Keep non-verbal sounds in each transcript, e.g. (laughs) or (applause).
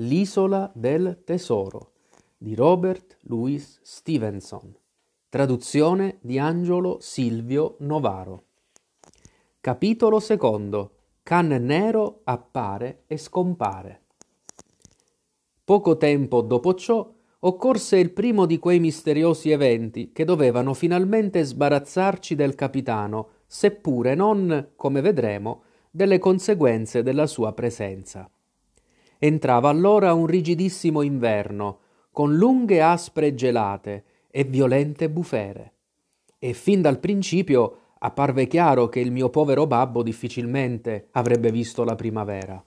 L'isola del tesoro di Robert Louis Stevenson. Traduzione di Angelo Silvio Novaro. Capitolo secondo. Can Nero appare e scompare. Poco tempo dopo ciò occorse il primo di quei misteriosi eventi che dovevano finalmente sbarazzarci del capitano, seppure non, come vedremo, delle conseguenze della sua presenza. Entrava allora un rigidissimo inverno, con lunghe aspre gelate e violente bufere. E fin dal principio apparve chiaro che il mio povero babbo difficilmente avrebbe visto la primavera.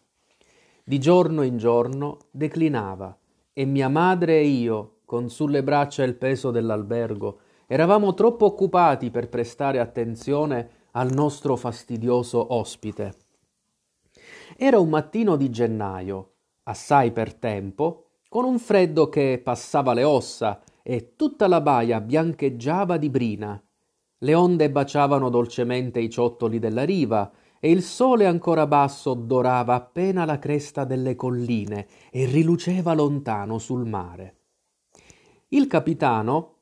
Di giorno in giorno declinava, e mia madre e io, con sulle braccia il peso dell'albergo, eravamo troppo occupati per prestare attenzione al nostro fastidioso ospite. Era un mattino di gennaio, assai per tempo, con un freddo che passava le ossa e tutta la baia biancheggiava di brina. Le onde baciavano dolcemente i ciottoli della riva e il sole ancora basso dorava appena la cresta delle colline e riluceva lontano sul mare. Il capitano,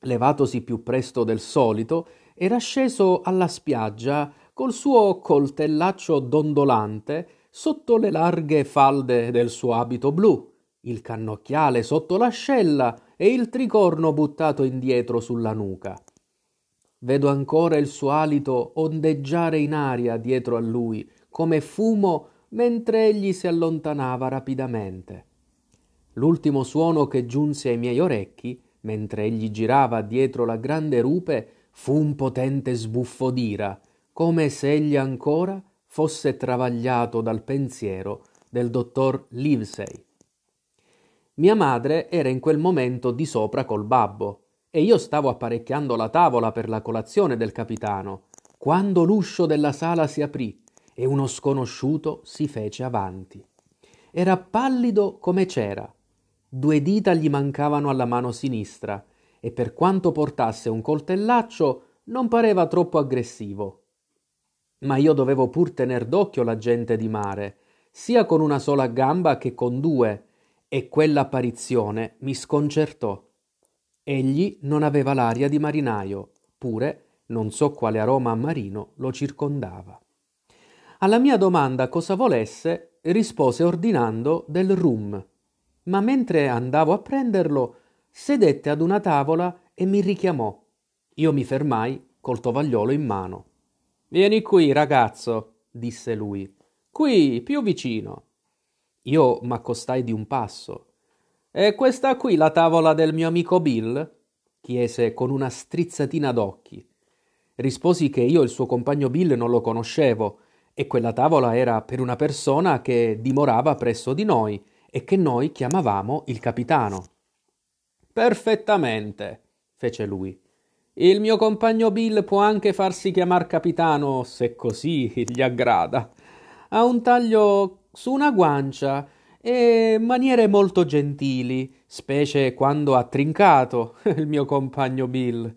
levatosi più presto del solito, era sceso alla spiaggia col suo coltellaccio dondolante sotto le larghe falde del suo abito blu, il cannocchiale sotto l'ascella e il tricorno buttato indietro sulla nuca. Vedo ancora il suo alito ondeggiare in aria dietro a lui, come fumo mentre egli si allontanava rapidamente. L'ultimo suono che giunse ai miei orecchi, mentre egli girava dietro la grande rupe, fu un potente sbuffo d'ira, come se egli ancora fosse travagliato dal pensiero del dottor Livesey. Mia madre era in quel momento di sopra col babbo e io stavo apparecchiando la tavola per la colazione del capitano, quando l'uscio della sala si aprì e uno sconosciuto si fece avanti. Era pallido come c'era. Due dita gli mancavano alla mano sinistra e per quanto portasse un coltellaccio non pareva troppo aggressivo ma io dovevo pur tener d'occhio la gente di mare, sia con una sola gamba che con due, e quell'apparizione mi sconcertò. Egli non aveva l'aria di marinaio, pure non so quale aroma marino lo circondava. Alla mia domanda cosa volesse, rispose ordinando del rum, ma mentre andavo a prenderlo, sedette ad una tavola e mi richiamò. Io mi fermai col tovagliolo in mano. Vieni qui, ragazzo, disse lui. Qui, più vicino. Io m'accostai di un passo. E questa qui la tavola del mio amico Bill? chiese con una strizzatina d'occhi. Risposi che io il suo compagno Bill non lo conoscevo e quella tavola era per una persona che dimorava presso di noi e che noi chiamavamo il capitano. Perfettamente, fece lui. Il mio compagno Bill può anche farsi chiamar capitano, se così gli aggrada. Ha un taglio su una guancia e maniere molto gentili, specie quando ha trincato, (laughs) il mio compagno Bill.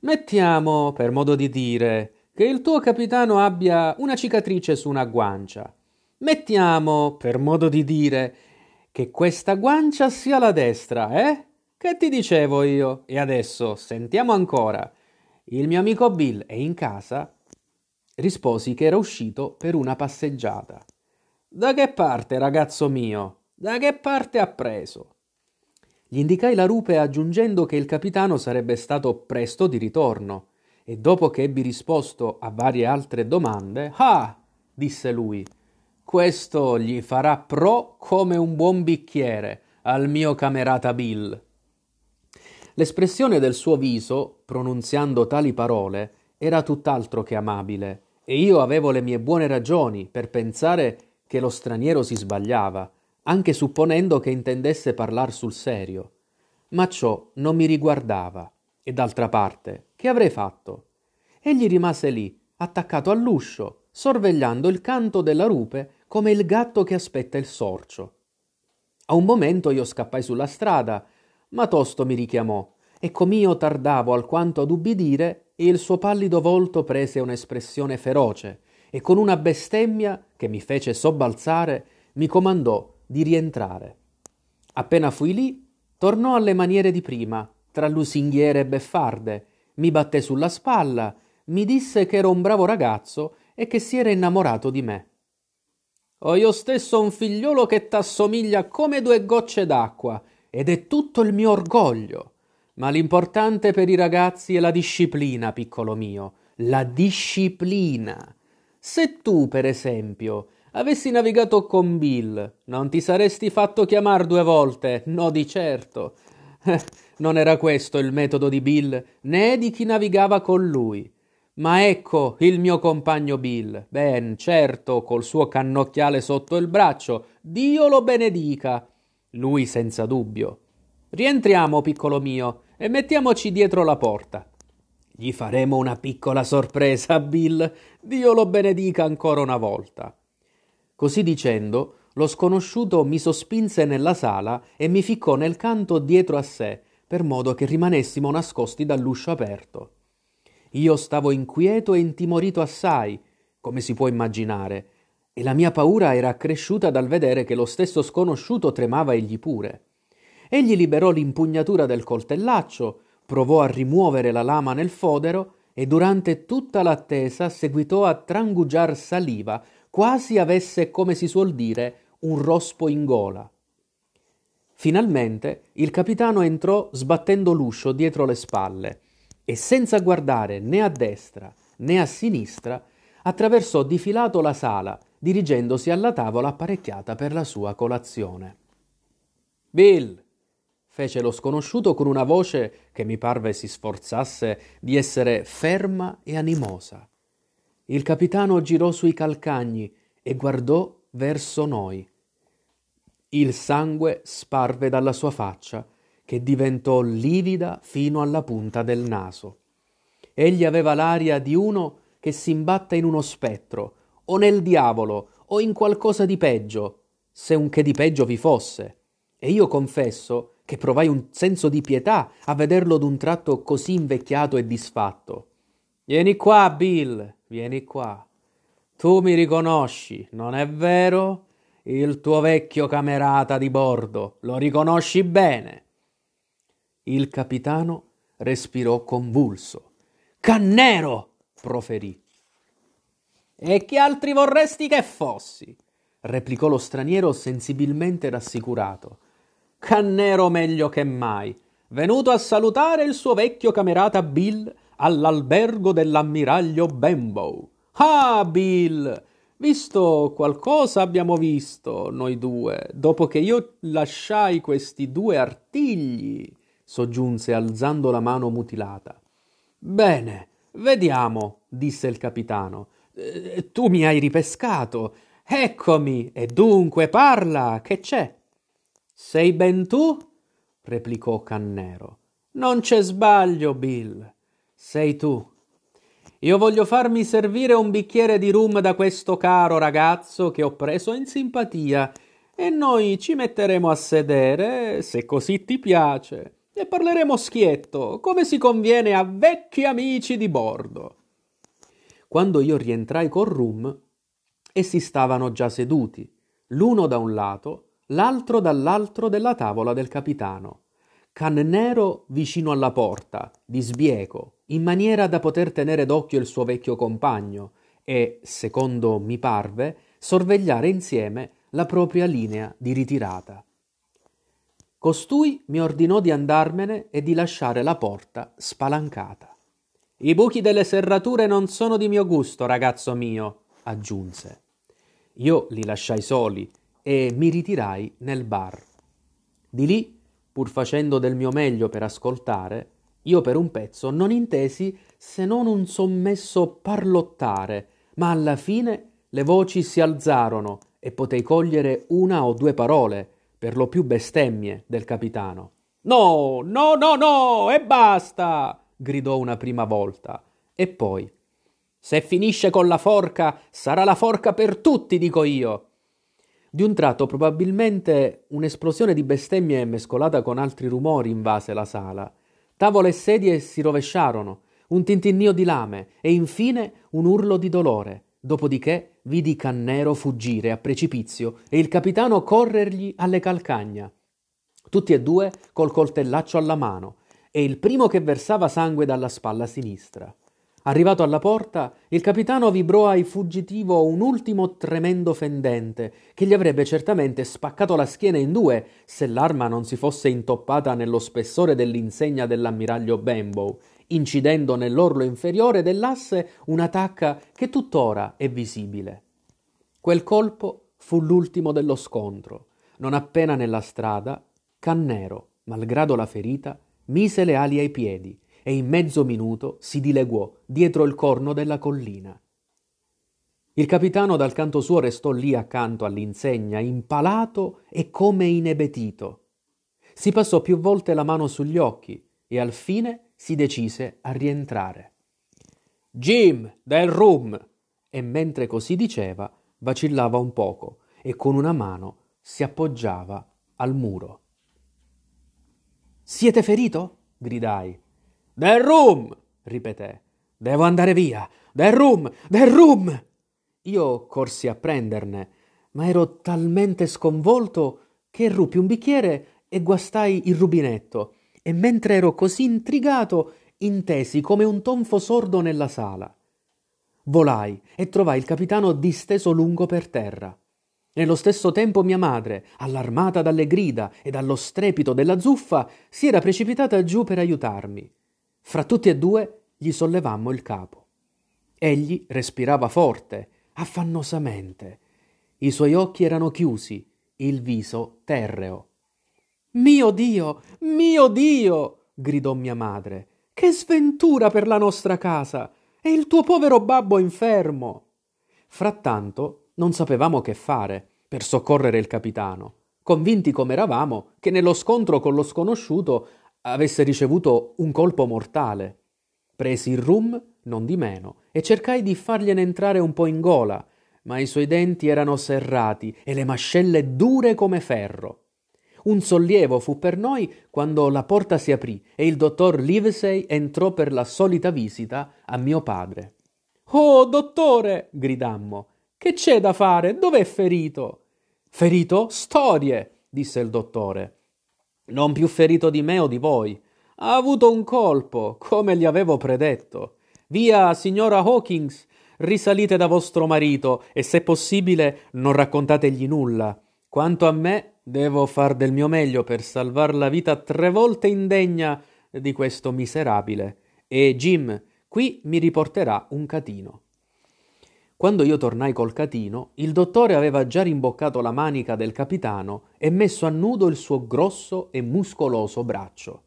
Mettiamo, per modo di dire, che il tuo capitano abbia una cicatrice su una guancia. Mettiamo, per modo di dire, che questa guancia sia la destra, eh? Che ti dicevo io? E adesso sentiamo ancora. Il mio amico Bill è in casa? Risposi che era uscito per una passeggiata. Da che parte, ragazzo mio? Da che parte ha preso? Gli indicai la rupe aggiungendo che il capitano sarebbe stato presto di ritorno e dopo che ebbi risposto a varie altre domande, ah, disse lui, questo gli farà pro come un buon bicchiere al mio camerata Bill. L'espressione del suo viso, pronunziando tali parole, era tutt'altro che amabile, e io avevo le mie buone ragioni per pensare che lo straniero si sbagliava, anche supponendo che intendesse parlar sul serio. Ma ciò non mi riguardava, e d'altra parte, che avrei fatto? Egli rimase lì, attaccato all'uscio, sorvegliando il canto della rupe come il gatto che aspetta il sorcio. A un momento io scappai sulla strada ma tosto mi richiamò e com'io tardavo alquanto ad ubbidire il suo pallido volto prese un'espressione feroce e con una bestemmia che mi fece sobbalzare mi comandò di rientrare. Appena fui lì, tornò alle maniere di prima, tra lusinghiere e beffarde, mi batté sulla spalla, mi disse che ero un bravo ragazzo e che si era innamorato di me. Ho io stesso un figliolo che t'assomiglia come due gocce d'acqua ed è tutto il mio orgoglio. Ma l'importante per i ragazzi è la disciplina, piccolo mio, la disciplina. Se tu, per esempio, avessi navigato con Bill, non ti saresti fatto chiamar due volte, no di certo. (laughs) non era questo il metodo di Bill, né di chi navigava con lui. Ma ecco il mio compagno Bill, ben certo, col suo cannocchiale sotto il braccio, Dio lo benedica. Lui senza dubbio. Rientriamo, piccolo mio, e mettiamoci dietro la porta. Gli faremo una piccola sorpresa, (laughs) Bill. Dio lo benedica ancora una volta. Così dicendo, lo sconosciuto mi sospinse nella sala e mi ficcò nel canto dietro a sé, per modo che rimanessimo nascosti dall'uscio aperto. Io stavo inquieto e intimorito assai, come si può immaginare, e la mia paura era accresciuta dal vedere che lo stesso sconosciuto tremava egli pure. Egli liberò l'impugnatura del coltellaccio, provò a rimuovere la lama nel fodero e durante tutta l'attesa seguitò a trangugiar saliva, quasi avesse, come si suol dire, un rospo in gola. Finalmente il capitano entrò sbattendo l'uscio dietro le spalle e senza guardare né a destra né a sinistra attraversò di filato la sala, dirigendosi alla tavola apparecchiata per la sua colazione. Bill, fece lo sconosciuto con una voce che mi parve si sforzasse di essere ferma e animosa. Il capitano girò sui calcagni e guardò verso noi. Il sangue sparve dalla sua faccia che diventò livida fino alla punta del naso. Egli aveva l'aria di uno che si imbatta in uno spettro, o nel diavolo, o in qualcosa di peggio, se un che di peggio vi fosse. E io confesso che provai un senso di pietà a vederlo d'un tratto così invecchiato e disfatto. Vieni qua, Bill, vieni qua. Tu mi riconosci, non è vero? Il tuo vecchio camerata di bordo, lo riconosci bene? Il capitano respirò convulso. Cannero! proferì. E che altri vorresti che fossi? replicò lo straniero sensibilmente rassicurato. Cannero meglio che mai, venuto a salutare il suo vecchio camerata Bill all'albergo dell'ammiraglio Benbow. Ah, Bill! Visto qualcosa abbiamo visto noi due, dopo che io lasciai questi due artigli soggiunse alzando la mano mutilata. Bene, vediamo, disse il capitano. Eh, tu mi hai ripescato. Eccomi, e dunque parla, che c'è? Sei ben tu? replicò Cannero. Non c'è sbaglio, Bill. Sei tu. Io voglio farmi servire un bicchiere di rum da questo caro ragazzo che ho preso in simpatia e noi ci metteremo a sedere, se così ti piace e parleremo schietto, come si conviene a vecchi amici di bordo. Quando io rientrai col rum, essi stavano già seduti, l'uno da un lato, l'altro dall'altro della tavola del capitano. Cannero vicino alla porta, di sbieco, in maniera da poter tenere d'occhio il suo vecchio compagno e, secondo mi parve, sorvegliare insieme la propria linea di ritirata. Costui mi ordinò di andarmene e di lasciare la porta spalancata. I buchi delle serrature non sono di mio gusto, ragazzo mio, aggiunse. Io li lasciai soli e mi ritirai nel bar. Di lì, pur facendo del mio meglio per ascoltare, io per un pezzo non intesi se non un sommesso parlottare, ma alla fine le voci si alzarono e potei cogliere una o due parole, per lo più bestemmie del capitano. No, no, no, no, e basta! Gridò una prima volta. E poi Se finisce con la forca, sarà la forca per tutti, dico io. Di un tratto probabilmente un'esplosione di bestemmie mescolata con altri rumori invase la sala. Tavole e sedie si rovesciarono, un tintinnio di lame e infine un urlo di dolore. Dopodiché vidi Cannero fuggire a precipizio e il capitano corrergli alle calcagna. Tutti e due col coltellaccio alla mano, e il primo che versava sangue dalla spalla sinistra. Arrivato alla porta, il capitano vibrò ai fuggitivo un ultimo tremendo fendente, che gli avrebbe certamente spaccato la schiena in due se l'arma non si fosse intoppata nello spessore dell'insegna dell'ammiraglio Benbow, incidendo nell'orlo inferiore dell'asse una tacca che tuttora è visibile. Quel colpo fu l'ultimo dello scontro. Non appena nella strada, Cannero, malgrado la ferita, mise le ali ai piedi e in mezzo minuto si dileguò dietro il corno della collina. Il capitano dal canto suo restò lì accanto all'insegna, impalato e come inebetito. Si passò più volte la mano sugli occhi e al fine si decise a rientrare. Jim, del room! E mentre così diceva, vacillava un poco e con una mano si appoggiava al muro. Siete ferito? gridai. Del room! ripeté. Devo andare via. Del room! Del room! Io corsi a prenderne, ma ero talmente sconvolto che ruppi un bicchiere e guastai il rubinetto, e mentre ero così intrigato intesi come un tonfo sordo nella sala. Volai e trovai il capitano disteso lungo per terra. Nello stesso tempo mia madre, allarmata dalle grida e dallo strepito della zuffa, si era precipitata giù per aiutarmi. Fra tutti e due gli sollevammo il capo. Egli respirava forte, affannosamente. I suoi occhi erano chiusi, il viso terreo. Mio Dio, mio Dio! gridò mia madre. Che sventura per la nostra casa! E il tuo povero babbo infermo! Frattanto non sapevamo che fare per soccorrere il capitano, convinti come eravamo che nello scontro con lo sconosciuto avesse ricevuto un colpo mortale. Presi il rum, non di meno, e cercai di fargliene entrare un po' in gola, ma i suoi denti erano serrati e le mascelle dure come ferro. Un sollievo fu per noi quando la porta si aprì e il dottor Livesey entrò per la solita visita a mio padre. Oh, dottore! gridammo. Che c'è da fare? Dov'è ferito? Ferito? Storie! disse il dottore non più ferito di me o di voi. Ha avuto un colpo, come gli avevo predetto. Via, signora Hawkins, risalite da vostro marito e se possibile non raccontategli nulla. Quanto a me, devo far del mio meglio per salvar la vita tre volte indegna di questo miserabile. E Jim qui mi riporterà un catino. Quando io tornai col catino, il dottore aveva già rimboccato la manica del capitano e messo a nudo il suo grosso e muscoloso braccio.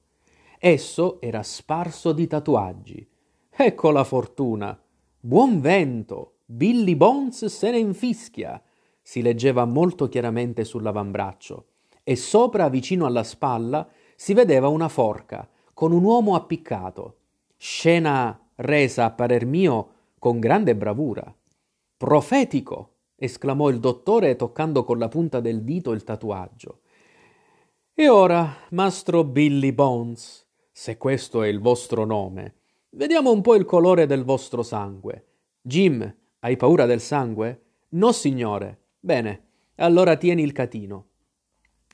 Esso era sparso di tatuaggi. Ecco la fortuna. Buon vento. Billy Bones se ne infischia. Si leggeva molto chiaramente sull'avambraccio e sopra, vicino alla spalla, si vedeva una forca con un uomo appiccato. Scena resa, a parer mio, con grande bravura. Profetico! esclamò il dottore toccando con la punta del dito il tatuaggio. E ora, mastro Billy Bones, se questo è il vostro nome, vediamo un po' il colore del vostro sangue. Jim, hai paura del sangue? No, signore. Bene, allora tieni il catino.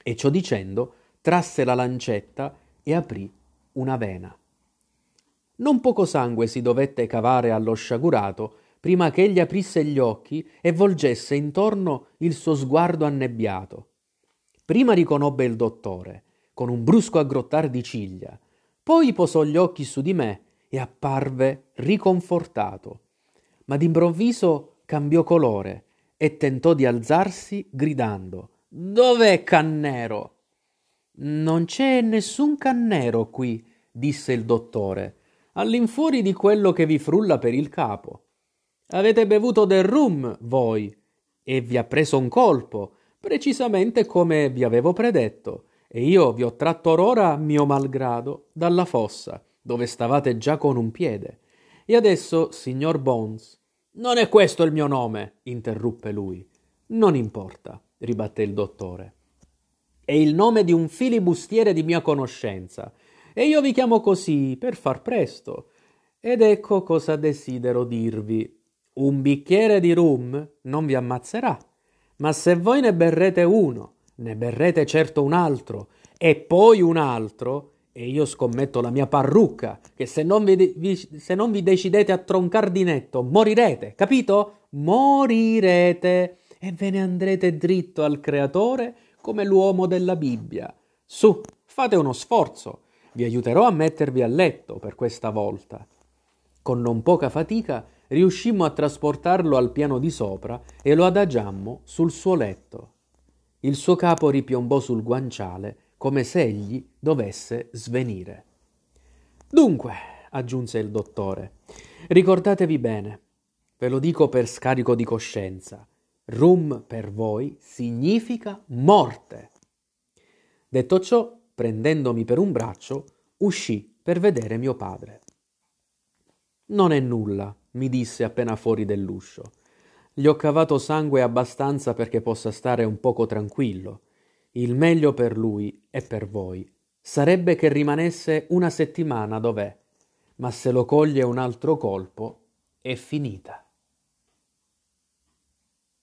E ciò dicendo, trasse la lancetta e aprì una vena. Non poco sangue si dovette cavare allo sciagurato prima che egli aprisse gli occhi e volgesse intorno il suo sguardo annebbiato. Prima riconobbe il dottore, con un brusco aggrottar di ciglia, poi posò gli occhi su di me e apparve riconfortato. Ma d'improvviso cambiò colore e tentò di alzarsi gridando Dov'è Cannero? Non c'è nessun Cannero qui, disse il dottore, all'infuori di quello che vi frulla per il capo. Avete bevuto del rum, voi, e vi ha preso un colpo, precisamente come vi avevo predetto, e io vi ho tratto ora, mio malgrado, dalla fossa, dove stavate già con un piede. E adesso, signor Bones. Non è questo il mio nome, interruppe lui. Non importa, ribatté il dottore. È il nome di un filibustiere di mia conoscenza, e io vi chiamo così per far presto. Ed ecco cosa desidero dirvi. Un bicchiere di rum non vi ammazzerà, ma se voi ne berrete uno, ne berrete certo un altro, e poi un altro, e io scommetto la mia parrucca, che se non vi, vi, se non vi decidete a troncar di netto, morirete, capito? Morirete e ve ne andrete dritto al Creatore come l'uomo della Bibbia. Su, fate uno sforzo, vi aiuterò a mettervi a letto per questa volta. Con non poca fatica riuscimmo a trasportarlo al piano di sopra e lo adagiammo sul suo letto. Il suo capo ripiombò sul guanciale come se egli dovesse svenire. Dunque, aggiunse il dottore, ricordatevi bene, ve lo dico per scarico di coscienza, rum per voi significa morte. Detto ciò, prendendomi per un braccio, uscì per vedere mio padre. Non è nulla, mi disse appena fuori dell'uscio. Gli ho cavato sangue abbastanza perché possa stare un poco tranquillo. Il meglio per lui e per voi sarebbe che rimanesse una settimana dov'è, ma se lo coglie un altro colpo è finita.